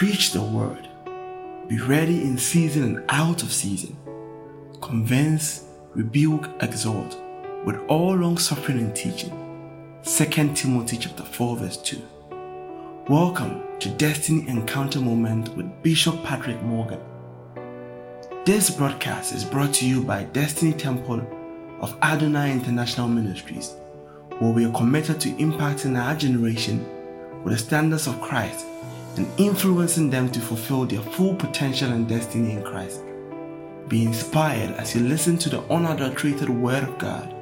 Preach the word. Be ready in season and out of season. Convince, rebuke, exhort with all long suffering and teaching. 2 Timothy chapter 4 verse 2. Welcome to Destiny Encounter Moment with Bishop Patrick Morgan. This broadcast is brought to you by Destiny Temple of Adonai International Ministries, where we are committed to impacting our generation with the standards of Christ and influencing them to fulfill their full potential and destiny in Christ. Be inspired as you listen to the unadulterated Word of God.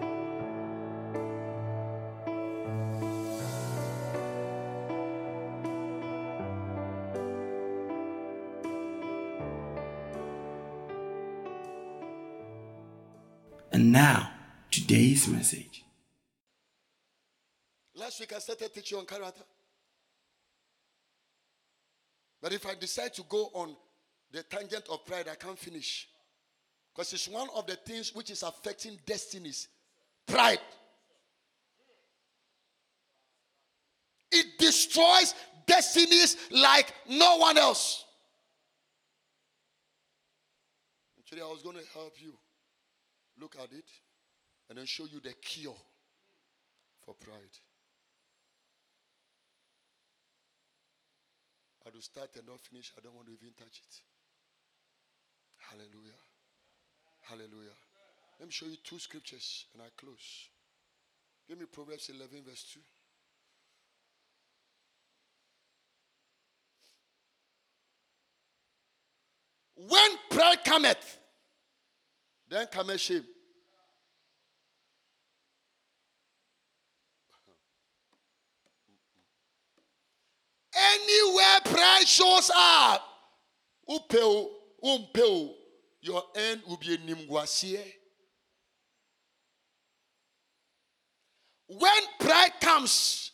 And now, today's message. Last week I started teaching on character. But if I decide to go on the tangent of pride, I can't finish. Because it's one of the things which is affecting destinies. Pride. It destroys destinies like no one else. Today I was going to help you look at it and then show you the cure for pride. I will start and not finish. I don't want to even touch it. Hallelujah. Hallelujah. Let me show you two scriptures and I close. Give me Proverbs 11, verse 2. When pride cometh, then cometh shame. Anywhere pride shows up, your end will be nimguasie. When pride comes,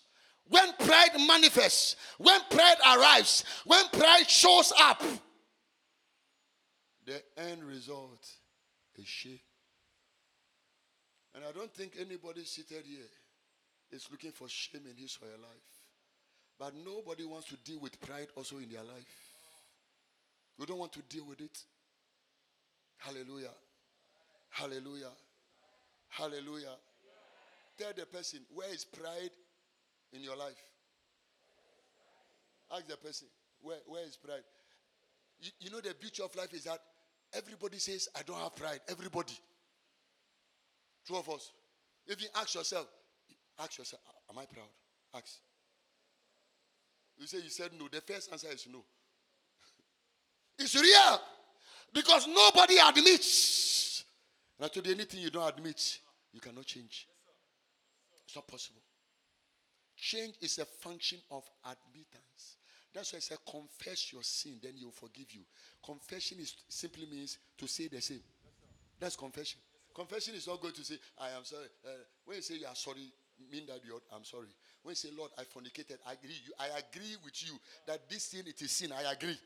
when pride manifests, when pride arrives, when pride shows up, the end result is shame. And I don't think anybody seated here is looking for shame in his or her life. But nobody wants to deal with pride also in their life. You don't want to deal with it. Hallelujah. Hallelujah. Hallelujah. Tell the person, where is pride in your life? Ask the person, where, where is pride? You, you know, the beauty of life is that everybody says, I don't have pride. Everybody. Two of us. If you ask yourself, ask yourself, am I proud? Ask. You say you said no. The first answer is no. it's real. Because nobody admits. And you anything you don't admit, you cannot change. It's not possible. Change is a function of admittance. That's why I said confess your sin, then he'll forgive you. Confession is simply means to say the same. That's confession. Confession is not going to say, I am sorry. Uh, when you say you are sorry, mean that you're, I'm sorry. When you say, Lord, I fornicated, I agree. You, I agree with you that this sin, it is sin. I agree.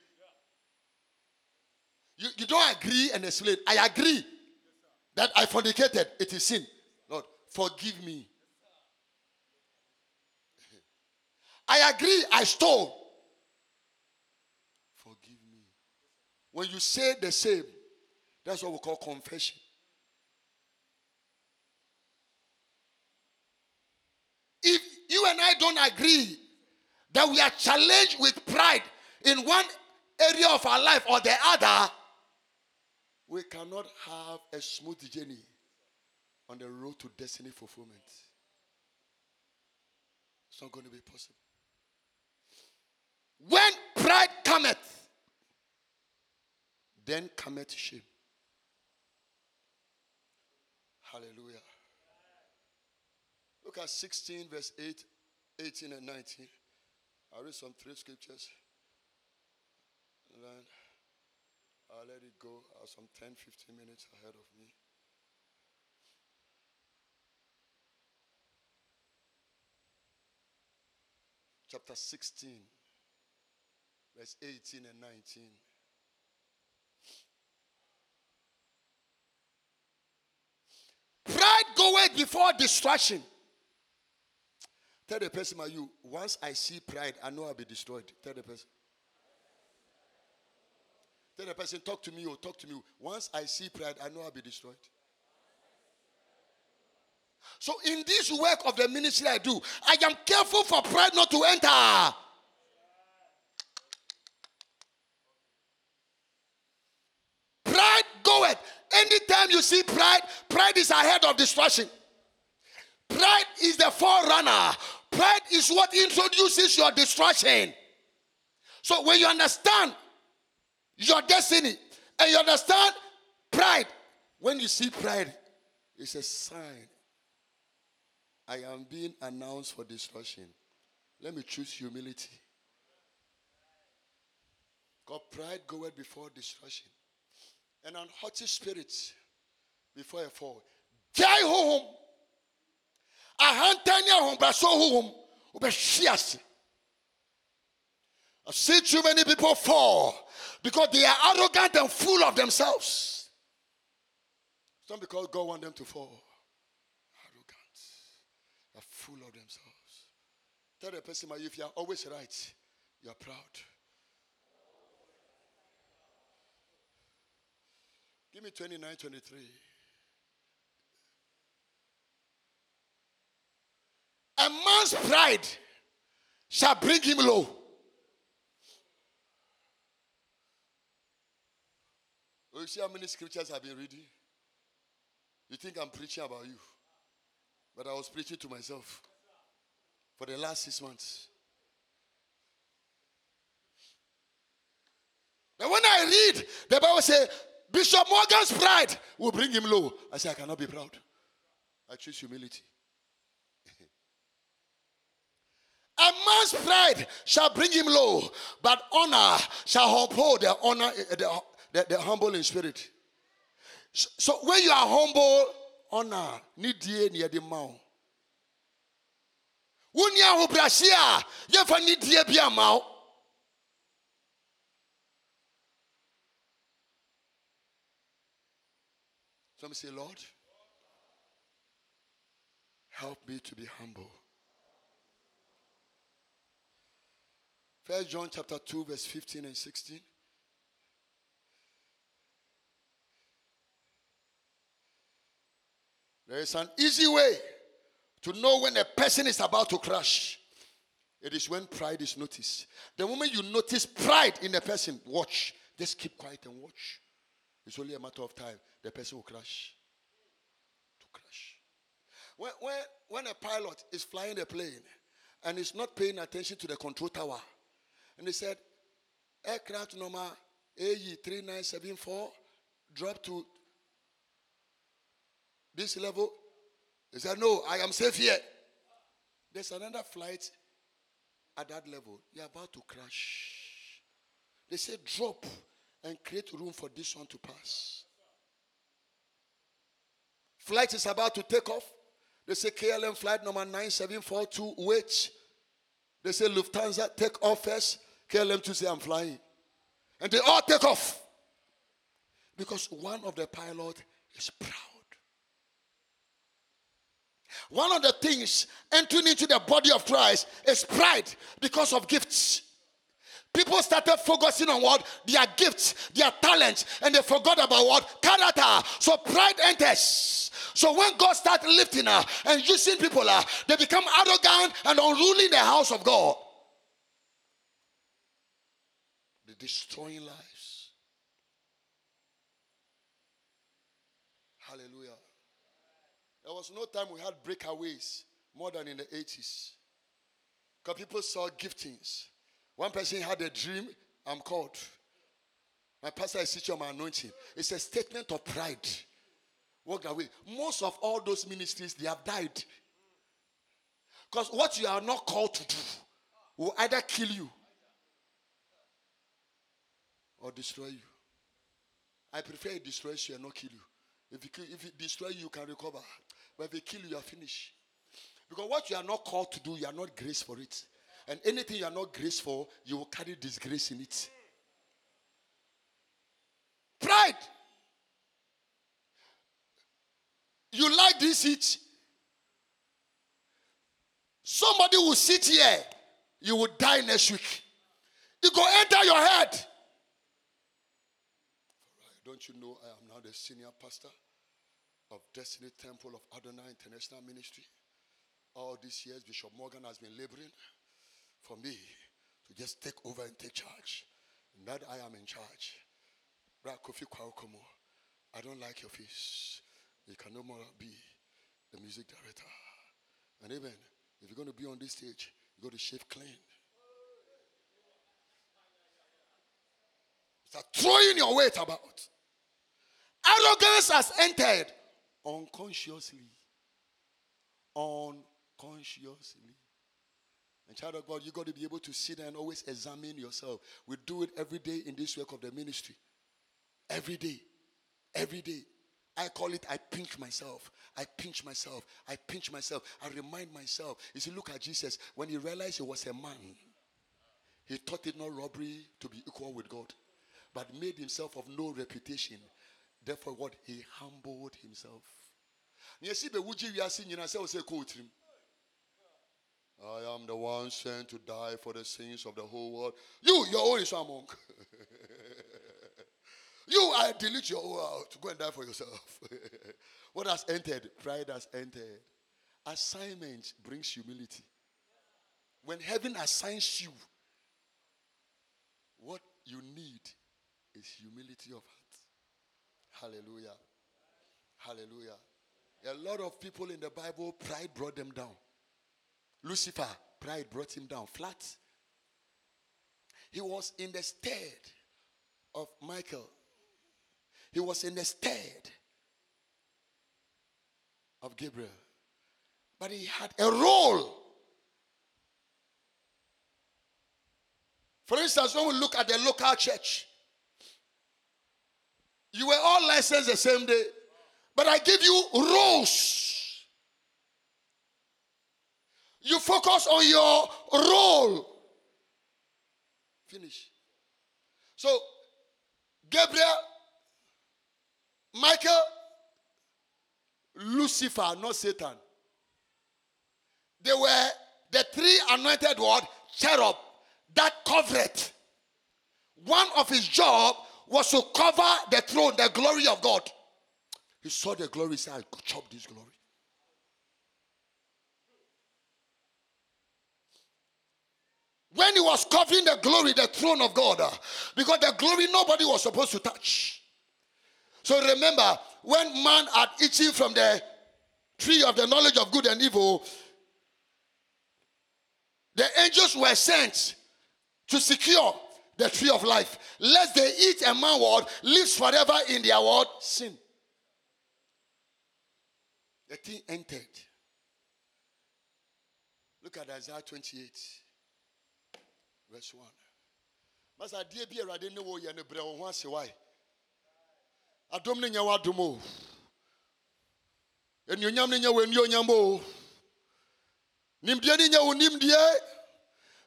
You, you don't agree and explain. I agree that I fornicated, it is sin. Lord, forgive me. I agree, I stole. Forgive me. When you say the same, that's what we call confession. If you and I don't agree that we are challenged with pride in one area of our life or the other, we cannot have a smooth journey on the road to destiny fulfillment. It's not going to be possible. When pride cometh, then cometh shame. Hallelujah. Look at 16, verse 8, 18, and 19. I read some three scriptures. And then I'll let it go. I some 10, 15 minutes ahead of me. Chapter 16, verse 18 and 19. Pride goeth before destruction. Tell the person, are you, once I see pride, I know I'll be destroyed. Tell the person. Tell the person, talk to me or talk to me. Oh. Once I see pride, I know I'll be destroyed. So in this work of the ministry I do, I am careful for pride not to enter. Pride goeth. Anytime you see pride, pride is ahead of destruction. Pride is the forerunner. Pride is what introduces your destruction. So when you understand your destiny and you understand pride, when you see pride, it's a sign. I am being announced for destruction. Let me choose humility. God, pride goeth before destruction, and an haughty spirit before a fall. Die home. Ahantanya home, but so home. I've seen too many people fall because they are arrogant and full of themselves. It's not because God wants them to fall. Arrogant. They're full of themselves. Tell the person, my if you are always right, you are proud. Give me 29, 23. A man's pride shall bring him low. Oh, you see how many scriptures I've been reading? You think I'm preaching about you? But I was preaching to myself for the last six months. And when I read, the Bible says, Bishop Morgan's pride will bring him low. I say, I cannot be proud. I choose humility. A man's pride shall bring him low, but honor shall uphold the honor, eh, the, the, the humble in spirit. So, so, when you are humble, honor need near the mouth. When you are brasia, you have need die be a mouth. Some say, Lord, help me to be humble. First John chapter 2, verse 15 and 16. There is an easy way to know when a person is about to crash. It is when pride is noticed. The moment you notice pride in a person, watch. Just keep quiet and watch. It's only a matter of time. The person will crash. To crash. When, when, when a pilot is flying a plane and is not paying attention to the control tower, and they said, aircraft number AE 3974 drop to this level? They said, No, I am safe here. There's another flight at that level. You're about to crash. They said, Drop and create room for this one to pass. Flight is about to take off. They say KLM flight number 9742, wait. They say Lufthansa, take off first. KLM to say, I'm flying. And they all take off. Because one of the pilot is proud. One of the things entering into the body of Christ is pride because of gifts. People started focusing on what? Their gifts, their talents, and they forgot about what? Character. So pride enters. So when God starts lifting her and using people, uh, they become arrogant and unruly in the house of God. They're destroying lives. Hallelujah. There was no time we had breakaways more than in the 80s. Because people saw giftings. One person had a dream, I'm called. My pastor is teaching my anointing. It's a statement of pride. Walked away. Most of all those ministries, they have died. Because what you are not called to do will either kill you or destroy you. I prefer it destroys you and not kill you. If it, if it destroys you, you can recover. But if they kill you, you are finished. Because what you are not called to do, you are not graced for it. And anything you are not graced for, you will carry disgrace in it. Pride. You like this seat. Somebody will sit here. You will die next week. It will enter your head. Don't you know I am now the senior pastor of Destiny Temple of Adonai International Ministry? All these years, Bishop Morgan has been laboring for me to just take over and take charge. Now that I am in charge. I don't like your face. You can no more be the music director. And even if you're going to be on this stage, you got to shave clean. Start throwing your weight about. Arrogance has entered unconsciously. Unconsciously. And child of God, you got to be able to sit there and always examine yourself. We do it every day in this work of the ministry. Every day. Every day. I call it I pinch myself. I pinch myself. I pinch myself. I remind myself. You see, look at Jesus. When he realized he was a man, he thought it not robbery to be equal with God, but made himself of no reputation. Therefore, what? He humbled himself. I am the one sent to die for the sins of the whole world. You, your own is a monk. you, I delete your own out. Go and die for yourself. what has entered? Pride has entered. Assignment brings humility. When heaven assigns you, what you need is humility of heart. Hallelujah. Hallelujah. A lot of people in the Bible, pride brought them down. Lucifer, pride brought him down flat. He was in the stead of Michael. He was in the stead of Gabriel. But he had a role. For instance, when we look at the local church, you were all licensed the same day, but I give you roles. You focus on your role. Finish. So, Gabriel, Michael, Lucifer, not Satan. They were the three anointed word cherub that covered. One of his job was to cover the throne, the glory of God. He saw the glory, he said, I chop this glory. when he was covering the glory, the throne of God, uh, because the glory nobody was supposed to touch. So remember, when man had eaten from the tree of the knowledge of good and evil, the angels were sent to secure the tree of life, lest they eat a man word lives forever in their word sin. The thing entered. Look at Isaiah 28 verse 1 masa adeɛ bi awurade ne wo yɛ no brɛ wo ho ase wae adom no nyɛ w'adom o anuonyam no nyɛ w'anuonyam o nimdeɛ no nyɛ wo nimdeɛ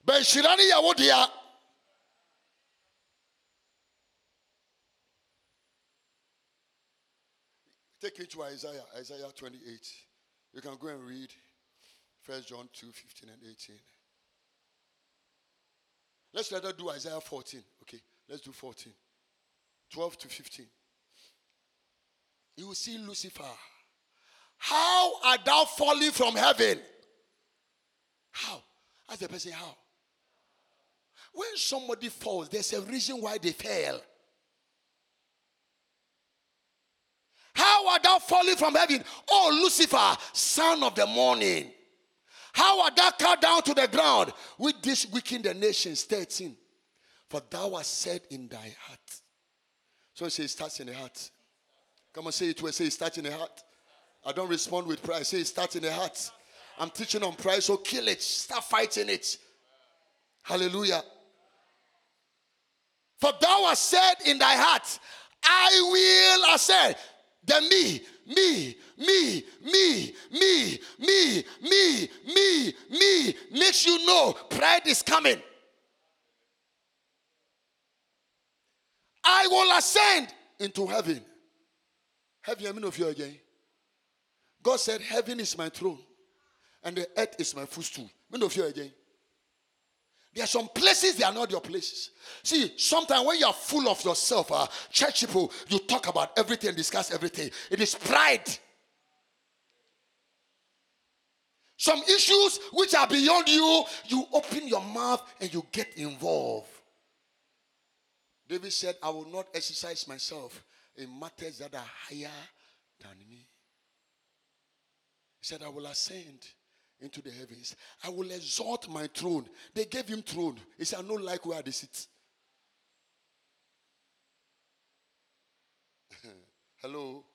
bɛnhyira no yɛ wo dea Take it to Isaiah, Isaiah 28. You can go and read 1 John 2 15 and 18. Let's let us do Isaiah 14. Okay, let's do 14. 12 to 15. You will see Lucifer. How art thou falling from heaven? How? Ask the person how. When somebody falls, there's a reason why they fell. How art thou falling from heaven? Oh, Lucifer, son of the morning. How art thou cut down to the ground with this weaken the nations? 13. For thou hast said in thy heart. So say it starts in the heart. Come on, say it will say it starts in the heart. I don't respond with pride. Say it starts in the heart. I'm teaching on pride, so kill it. Start fighting it. Hallelujah. For thou hast said in thy heart, I will ascend. The me, me, me, me, me, me, me, me, me makes you know pride is coming. I will ascend into heaven. Have you ever of you again? God said, Heaven is my throne, and the earth is my footstool. Many of you again. There are some places they are not your places. See, sometimes when you are full of yourself, uh, church people, you talk about everything, discuss everything. It is pride. Some issues which are beyond you, you open your mouth and you get involved. David said, I will not exercise myself in matters that are higher than me. He said, I will ascend into the heavens. I will exalt my throne. They gave him throne. He said, I don't like where they sit. Hello.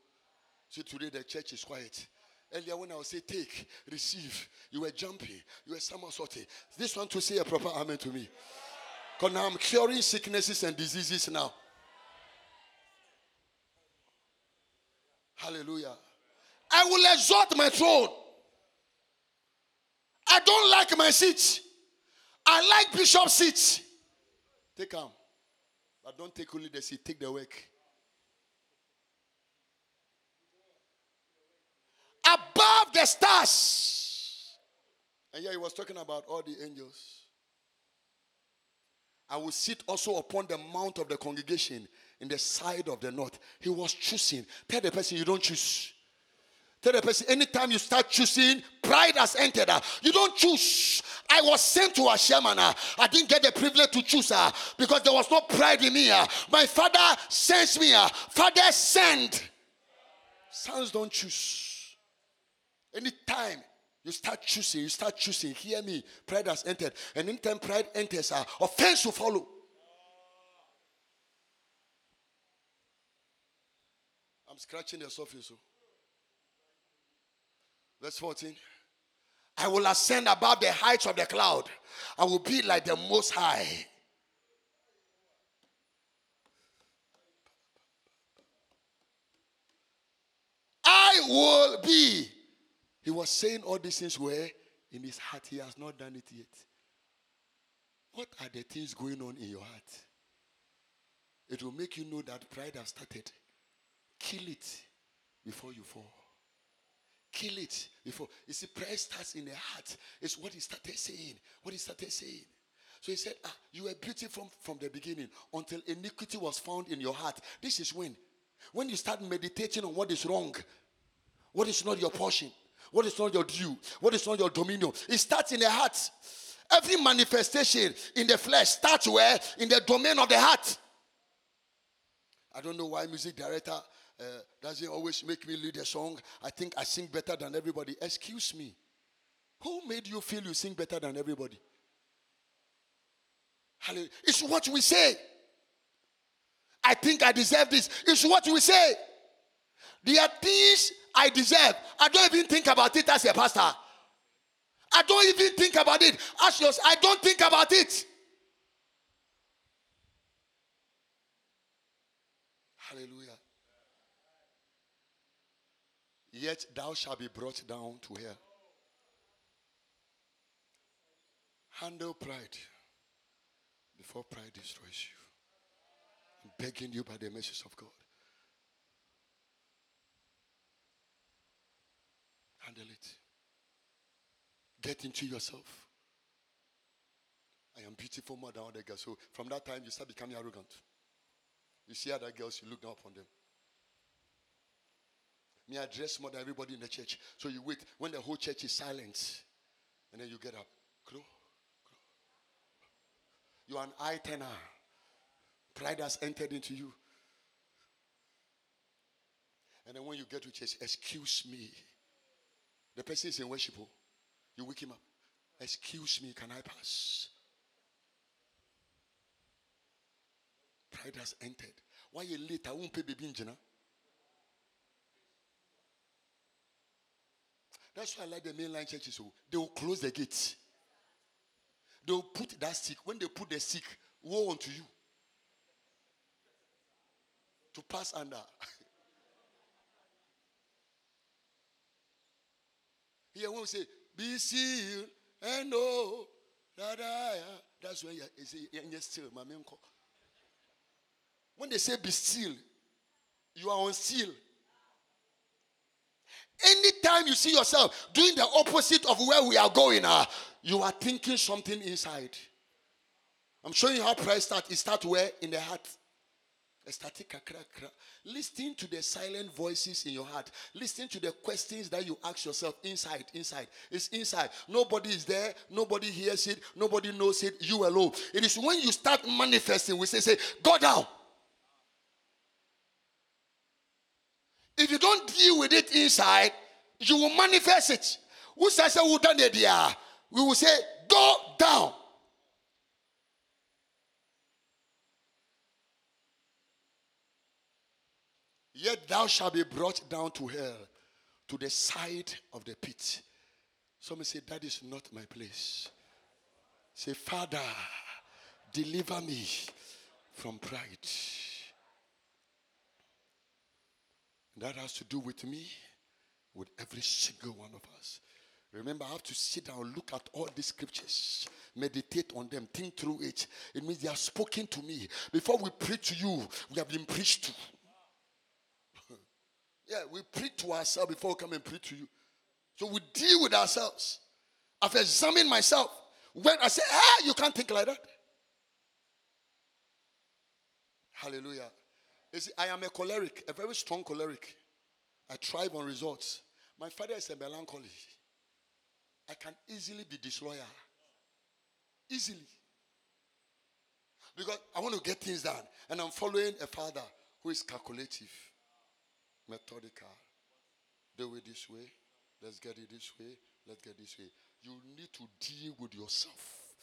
See, today the church is quiet. Earlier, when I would say take, receive, you were jumping, you were somersaulting. This one to say a proper amen to me. Because now I'm curing sicknesses and diseases now. Hallelujah. I will exalt my throne. I don't like my seat. I like bishop seats. Take him. But don't take only the seat, take the work. Above the stars. And yeah, he was talking about all the angels. I will sit also upon the mount of the congregation in the side of the north. He was choosing. Tell the person you don't choose. Tell the person anytime you start choosing, pride has entered. Ah. You don't choose. I was sent to Ashaiman. Ah. I didn't get the privilege to choose her because there was no pride in me. My father sends me. Father send. Sons don't choose. Anytime you start choosing, you start choosing. Hear me. Pride has entered. And anytime pride enters, offense will follow. I'm scratching the surface. Oh. Verse 14. I will ascend above the heights of the cloud. I will be like the most high. I will be. He was saying all these things where in his heart he has not done it yet. What are the things going on in your heart? It will make you know that pride has started. Kill it before you fall. Kill it before. You see, prayer starts in the heart. It's what he started saying. What he started saying. So he said, ah, You were beautiful from, from the beginning until iniquity was found in your heart. This is when. When you start meditating on what is wrong, what is not your portion, what is not your due, what is not your dominion, it starts in the heart. Every manifestation in the flesh starts where? In the domain of the heart. I don't know why music director uh, doesn't always make me lead a song. I think I sing better than everybody. Excuse me. Who made you feel you sing better than everybody? Hallelujah. It's what we say. I think I deserve this. It's what we say. There are things I deserve. I don't even think about it as a pastor. I don't even think about it as yours. I don't think about it. Yet thou shalt be brought down to hell. Handle pride before pride destroys you. I'm begging you by the message of God. Handle it. Get into yourself. I am beautiful more than other girls. So from that time, you start becoming arrogant. You see other girls, you look down upon them. Me, I dress more than everybody in the church. So you wait when the whole church is silent. And then you get up. You are an eye tenor. Pride has entered into you. And then when you get to church, excuse me. The person is in worship. Oh. You wake him up. Excuse me, can I pass? Pride has entered. Why you late? I won't pay baby in That's why I like the mainline churches. So they will close the gates. They will put that stick. When they put the stick, woe unto you. To pass under. Here when we say, be sealed and that I am. That's when you say, you're still, my When they say be still, you are on seal. Anytime you see yourself doing the opposite of where we are going, uh, you are thinking something inside. I'm showing you how pride starts. It starts where? In the heart. Static kakra kra. Listen to the silent voices in your heart. Listen to the questions that you ask yourself inside. Inside. It's inside. Nobody is there. Nobody hears it. Nobody knows it. You alone. It is when you start manifesting, we say, say, go down. If you don't deal with it inside, you will manifest it. Who says we will say, go down. Yet thou shalt be brought down to hell, to the side of the pit. Some say, That is not my place. Say, Father, deliver me from pride. That has to do with me, with every single one of us. Remember, I have to sit down, look at all these scriptures, meditate on them, think through it. It means they are spoken to me. Before we preach to you, we have been preached to. Yeah, we preach to ourselves before we come and preach to you. So we deal with ourselves. I've examined myself. When I say, ah, you can't think like that. Hallelujah. You see, I am a choleric, a very strong choleric. I thrive on results. My father is a melancholy. I can easily be disloyal. Easily. Because I want to get things done. And I'm following a father who is calculative methodical. Do it this way. Let's get it this way. Let's get this way. You need to deal with yourself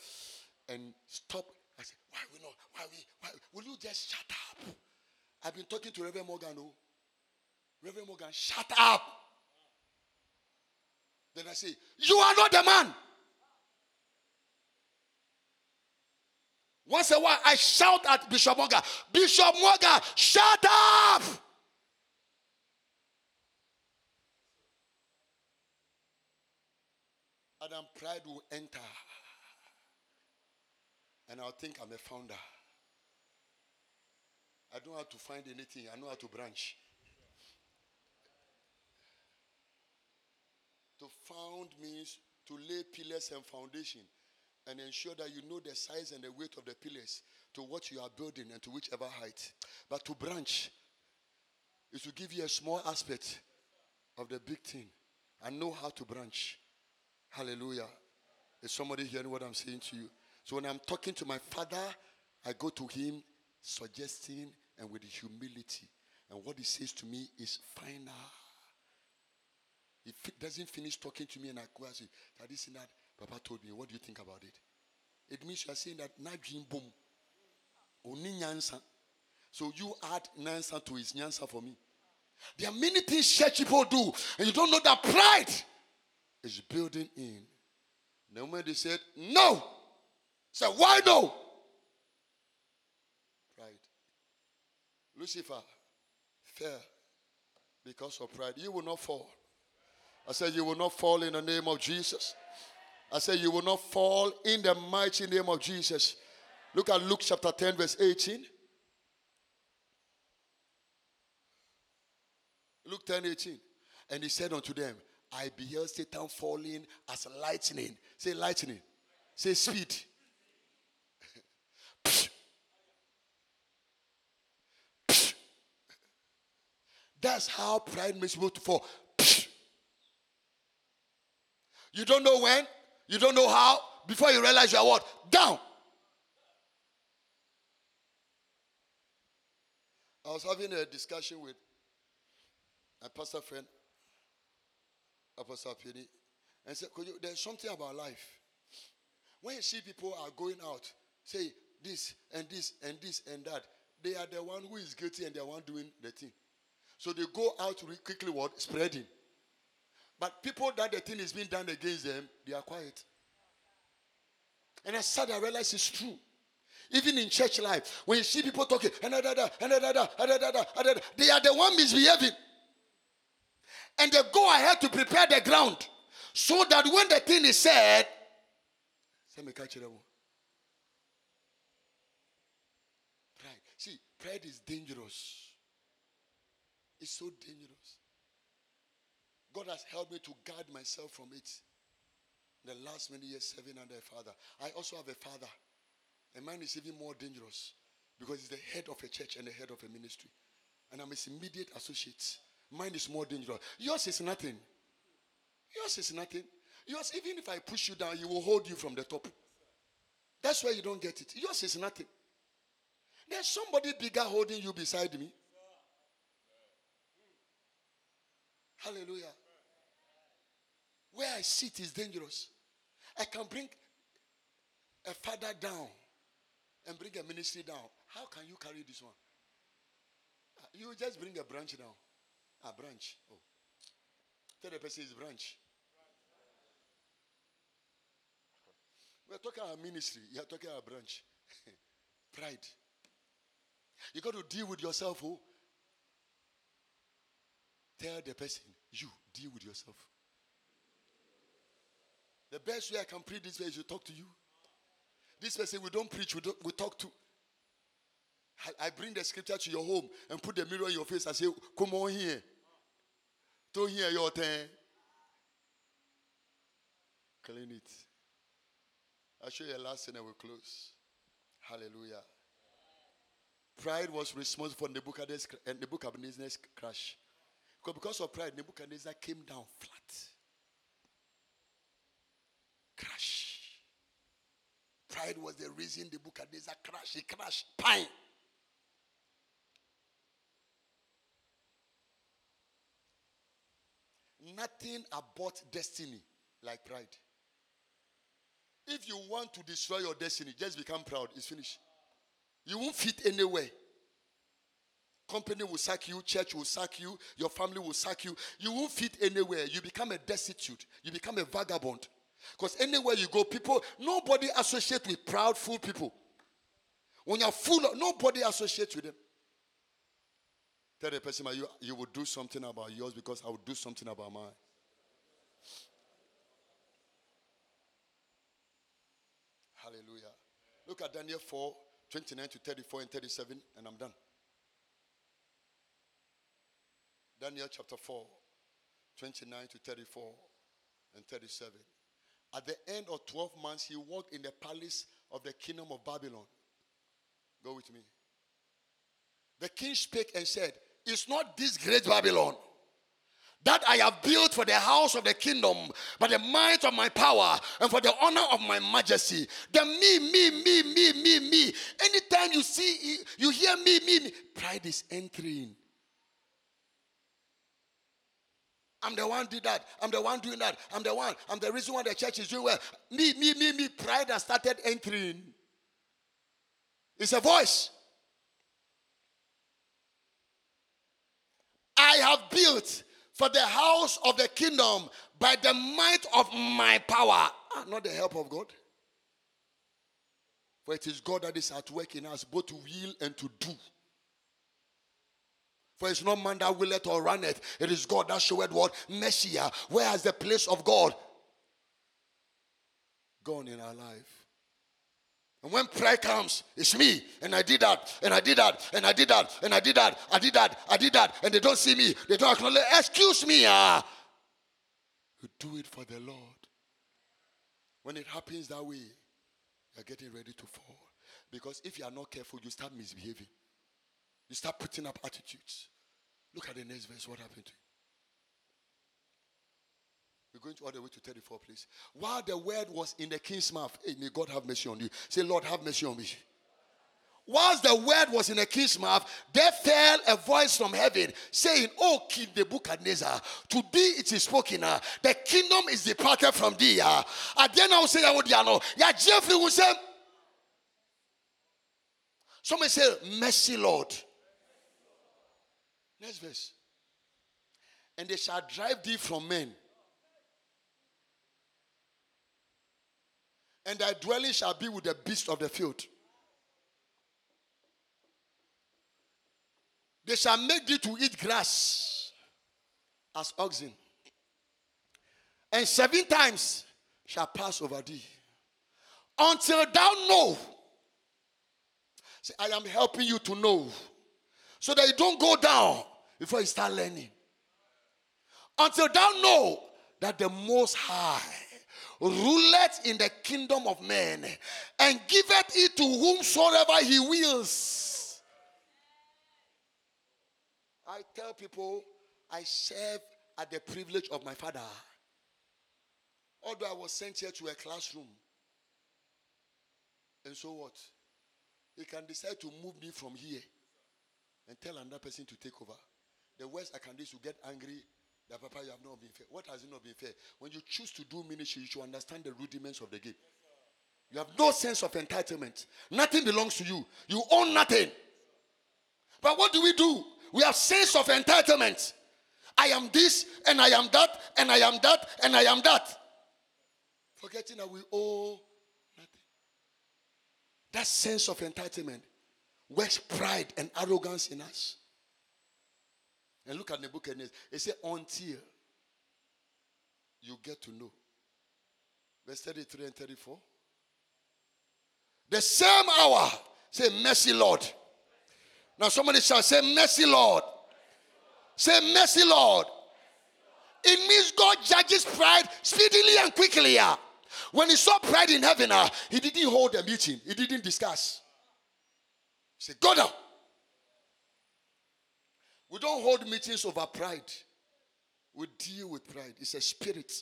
and stop. I say, why we not? Why we? Why? Will you just shut up? I've been talking to Reverend Morgan. Oh, Reverend Morgan, shut up. Then I say, you are not the man. Once a while, I shout at Bishop Morgan, Bishop Morgan, shut up. Adam, pride will enter. And I'll think I'm a founder. I don't have to find anything, I know how to branch. To found means to lay pillars and foundation and ensure that you know the size and the weight of the pillars to what you are building and to whichever height. But to branch is to give you a small aspect of the big thing and know how to branch. Hallelujah. Is somebody hearing what I'm saying to you? So when I'm talking to my father, I go to him suggesting and with humility. And what he says to me is final. He doesn't finish talking to me and I go and say, that is that Papa told me. What do you think about it? It means you are saying that na dream boom. Only nyansa. So you add nyansa to his nyansa for me. There are many things church people do, and you don't know that pride is building in. The moment they said no, said why no? Pride. Lucifer fell because of pride. You will not fall. I said you will not fall in the name of Jesus. I said you will not fall in the mighty name of Jesus. Look at Luke chapter 10, verse 18. Luke 10, 18. And he said unto them, I beheld Satan falling as lightning. Say lightning. Say speed. That's how pride makes people to fall. You don't know when, you don't know how, before you realize you are what? Down. I was having a discussion with a pastor friend Apostle Penny, and said, you, There's something about life. When you see people are going out, say this and this and this and that, they are the one who is guilty and they are one doing the thing. So they go out quickly, what? Spreading. But people that the thing is being done against them, they are quiet. And I started, I realized it's true. Even in church life, when you see people talking, and they are the one misbehaving and they go ahead to prepare the ground so that when the thing is said, pride. Oh. See, pride is dangerous. It's so dangerous. God has helped me to guard myself from it. The last many years serving under a father. I also have a father. A man is even more dangerous because he's the head of a church and the head of a ministry. And I'm his immediate associate. Mine is more dangerous. Yours is nothing. Yours is nothing. Yours, even if I push you down, he will hold you from the top. That's why you don't get it. Yours is nothing. There's somebody bigger holding you beside me. Hallelujah. Where I sit is dangerous. I can bring a father down and bring a ministry down. How can you carry this one? Ah, you just bring a branch down. A branch. Oh. Tell the person is branch. We're talking about ministry. You're talking about branch. Pride. You got to deal with yourself. Oh. Tell the person, you deal with yourself. The best way I can preach this way is to talk to you. This person we don't preach, we, don't, we talk to. I, I bring the scripture to your home and put the mirror in your face and say, Come on here. Don't hear your turn. Clean it. I'll show you a last thing and we'll close. Hallelujah. Pride was responsible for Nebuchadnezzar's, uh, Nebuchadnezzar's crash. Because, of pride, Nebuchadnezzar came down flat. Crash. Pride was the reason Nebuchadnezzar crashed. He crashed. Pine. Nothing about destiny like pride. If you want to destroy your destiny, just become proud. It's finished. You won't fit anywhere. Company will sack you, church will sack you, your family will sack you. You won't fit anywhere. You become a destitute. You become a vagabond. Because anywhere you go, people, nobody associate with proud, full people. When you're full, nobody associates with them. Tell the person, you, you will do something about yours because I will do something about mine. Hallelujah. Look at Daniel 4 29 to 34 and 37, and I'm done. Daniel chapter 4, 29 to 34 and 37. At the end of 12 months, he walked in the palace of the kingdom of Babylon. Go with me. The king spake and said, Is not this great Babylon that I have built for the house of the kingdom by the might of my power and for the honor of my majesty? The me, me, me, me, me, me. Anytime you see, you hear me, me, me, pride is entering. I'm the one did that. I'm the one doing that. I'm the one. I'm the reason why the church is doing well. Me, me, me, me. Pride has started entering. It's a voice. I have built for the house of the kingdom by the might of my power, ah, not the help of God. For it is God that is at work in us, both to will and to do. For it's not man that willeth or runneth, it is God that showeth what? Mercy. Where has the place of God gone in our life? And when prayer comes, it's me, and I did that, and I did that, and I did that, and I did that, I did that, I did that, and they don't see me, they don't acknowledge. Excuse me, ah. You do it for the Lord. When it happens that way, you're getting ready to fall. Because if you are not careful, you start misbehaving. You start putting up attitudes. Look at the next verse. What happened to you? We're going to all the way to 34, please. While the word was in the king's mouth, hey, may God have mercy on you. Say, Lord, have mercy on me. Whilst the word was in the king's mouth, there fell a voice from heaven saying, O King Nebuchadnezzar, to thee it is spoken, uh, the kingdom is departed from thee. Uh. then I will say, know. Yeah, Jeffrey will say, Somebody say, Mercy, Lord. Next verse. And they shall drive thee from men. And thy dwelling shall be with the beasts of the field. They shall make thee to eat grass as oxen. And seven times shall pass over thee. Until thou know. Say, I am helping you to know. So that you don't go down before you start learning. Until thou know that the Most High ruleth in the kingdom of men, and giveth it to whomsoever he wills. I tell people I serve at the privilege of my father. Although I was sent here to a classroom. And so what? He can decide to move me from here and tell another person to take over. The worst I can do is to get angry that Papa, you have not been fair. What has it not been fair? When you choose to do ministry, you should understand the rudiments of the game. You have no sense of entitlement. Nothing belongs to you. You own nothing. But what do we do? We have sense of entitlement. I am this and I am that and I am that and I am that. Forgetting that we owe nothing. That sense of entitlement works pride and arrogance in us. And look at Nebuchadnezzar. It said, until you get to know. Verse 33 and 34. The same hour, say, Mercy, Lord. Now somebody shall say, Mercy, Lord. Say, Mercy, Lord. It means God judges pride speedily and quickly. When he saw pride in heaven, uh, he didn't hold a meeting, he didn't discuss. He said, Go down. We don't hold meetings over pride. We deal with pride. It's a spirit.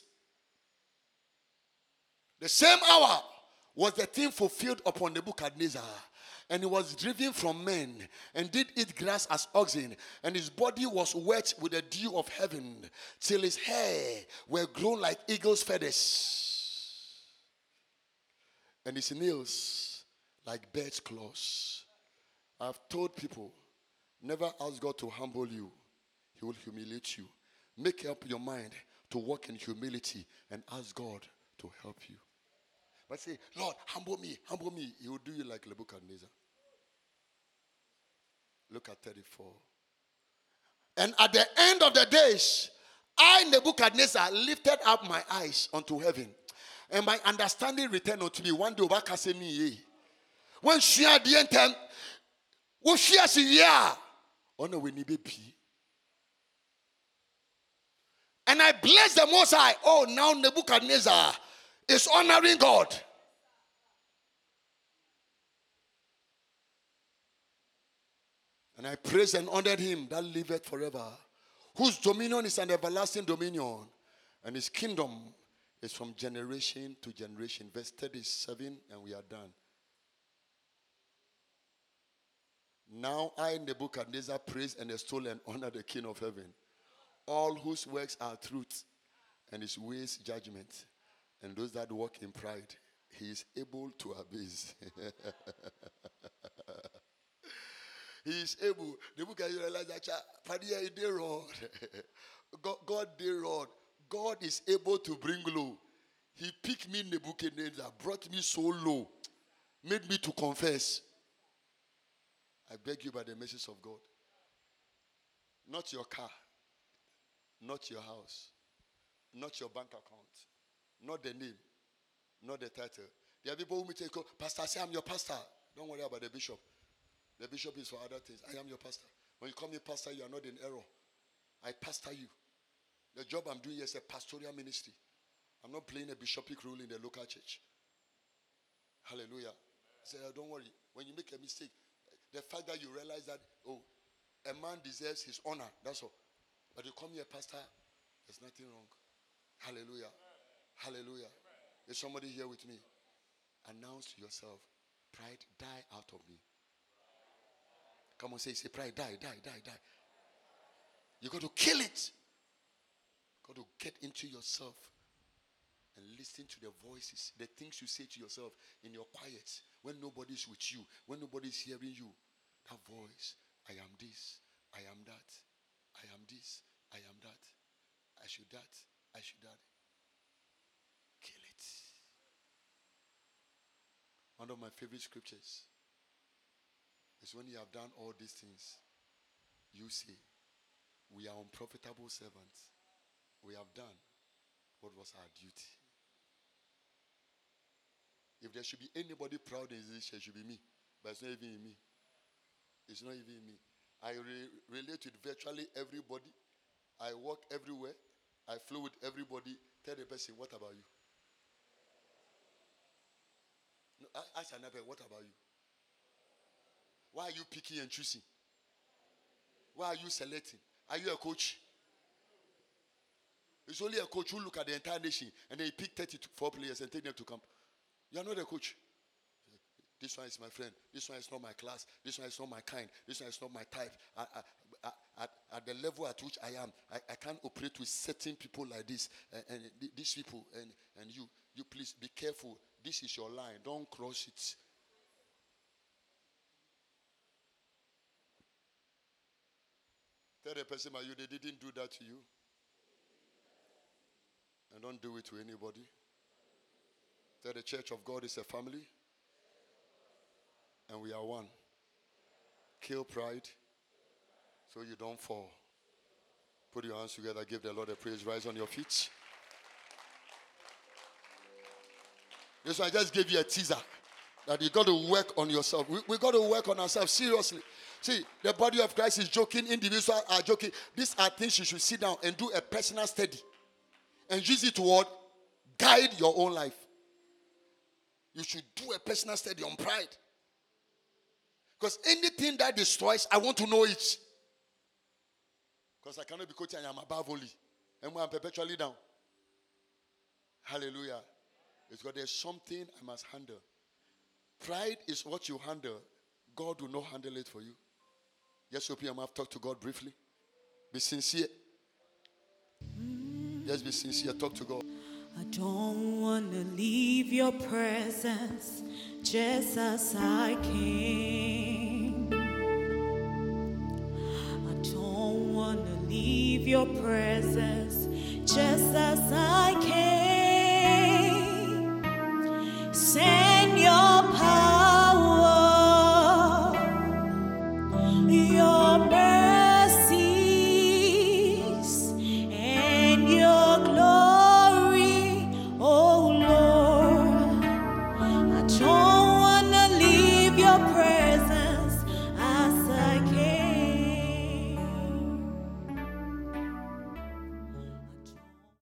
The same hour was the thing fulfilled upon Nebuchadnezzar. And he was driven from men and did eat grass as oxen, and his body was wet with the dew of heaven, till his hair were grown like eagle's feathers, and his nails like bird's claws. I've told people Never ask God to humble you, He will humiliate you. Make up your mind to walk in humility and ask God to help you. But say, Lord, humble me, humble me. He will do you like Nebuchadnezzar. Look at 34. And at the end of the days, I, Nebuchadnezzar, lifted up my eyes unto heaven, and my understanding returned unto me. One day, eh, when she had the intent, was she as a? And I bless the Most High. Oh, now Nebuchadnezzar is honoring God. And I praise and honored him that liveth forever, whose dominion is an everlasting dominion, and his kingdom is from generation to generation. Verse 37, and we are done. Now I, Nebuchadnezzar, praise and extol and honor the King of heaven, all whose works are truth and his ways judgment, and those that walk in pride, he is able to abase. he is able. The book I realize that Padia did wrong. God, God did wrong. God is able to bring low. He picked me Nebuchadnezzar, brought me so low, made me to confess. I beg you by the message of God. Not your car, not your house, not your bank account, not the name, not the title. There are people who may take, Pastor, say I'm your pastor. Don't worry about the bishop. The bishop is for other things. I am your pastor. When you call me pastor, you are not in error. I pastor you. The job I'm doing here is a pastoral ministry. I'm not playing a bishopric role in the local church. Hallelujah. Say, oh, don't worry. When you make a mistake, the fact that you realize that, oh, a man deserves his honor. That's all. But you come here, Pastor, there's nothing wrong. Hallelujah. Amen. Hallelujah. Amen. Is somebody here with me? Announce yourself, pride, die out of me. Come on, say, say, pride, die, die, die, die. You got to kill it. got to get into yourself and listen to the voices, the things you say to yourself in your quiet, when nobody's with you, when nobody's hearing you. That voice, I am this, I am that, I am this, I am that, I should that, I should that. Kill it. One of my favorite scriptures is when you have done all these things, you say, We are unprofitable servants. We have done what was our duty. If there should be anybody proud in this church, it should be me. But it's not even me. It's not even me. I re- relate with virtually everybody. I walk everywhere. I flow with everybody. Tell the person, what about you? No, ask another, what about you? Why are you picking and choosing? Why are you selecting? Are you a coach? It's only a coach who look at the entire nation and then he pick 34 players and take them to camp. You are not a coach. This one is my friend. This one is not my class. This one is not my kind. This one is not my type. I, I, I, at, at, the level at which I am, I, I can't operate with certain people like this. Eh, eh, and, and these people, and, and you, you please be careful. This is your line. Don't cross it. Tell the person, you, they didn't do that to you. And don't do it to anybody. Tell the church of God is a family. And we are one. Kill pride so you don't fall. Put your hands together. Give the Lord a praise. Rise on your feet. One I just gave you a teaser that you got to work on yourself. We, we got to work on ourselves seriously. See, the body of Christ is joking, individuals are joking. These are things you should sit down and do a personal study and use it to guide your own life. You should do a personal study on pride. Because anything that destroys, I want to know it. Because I cannot be coaching, I am above only. And I'm perpetually down. Hallelujah. It's because there's something I must handle. Pride is what you handle. God will not handle it for you. Yes, open your mouth, talk to God briefly. Be sincere. Just be sincere, talk to God. I don't want to leave your presence just as I came. I don't want to leave your presence just as I came. Say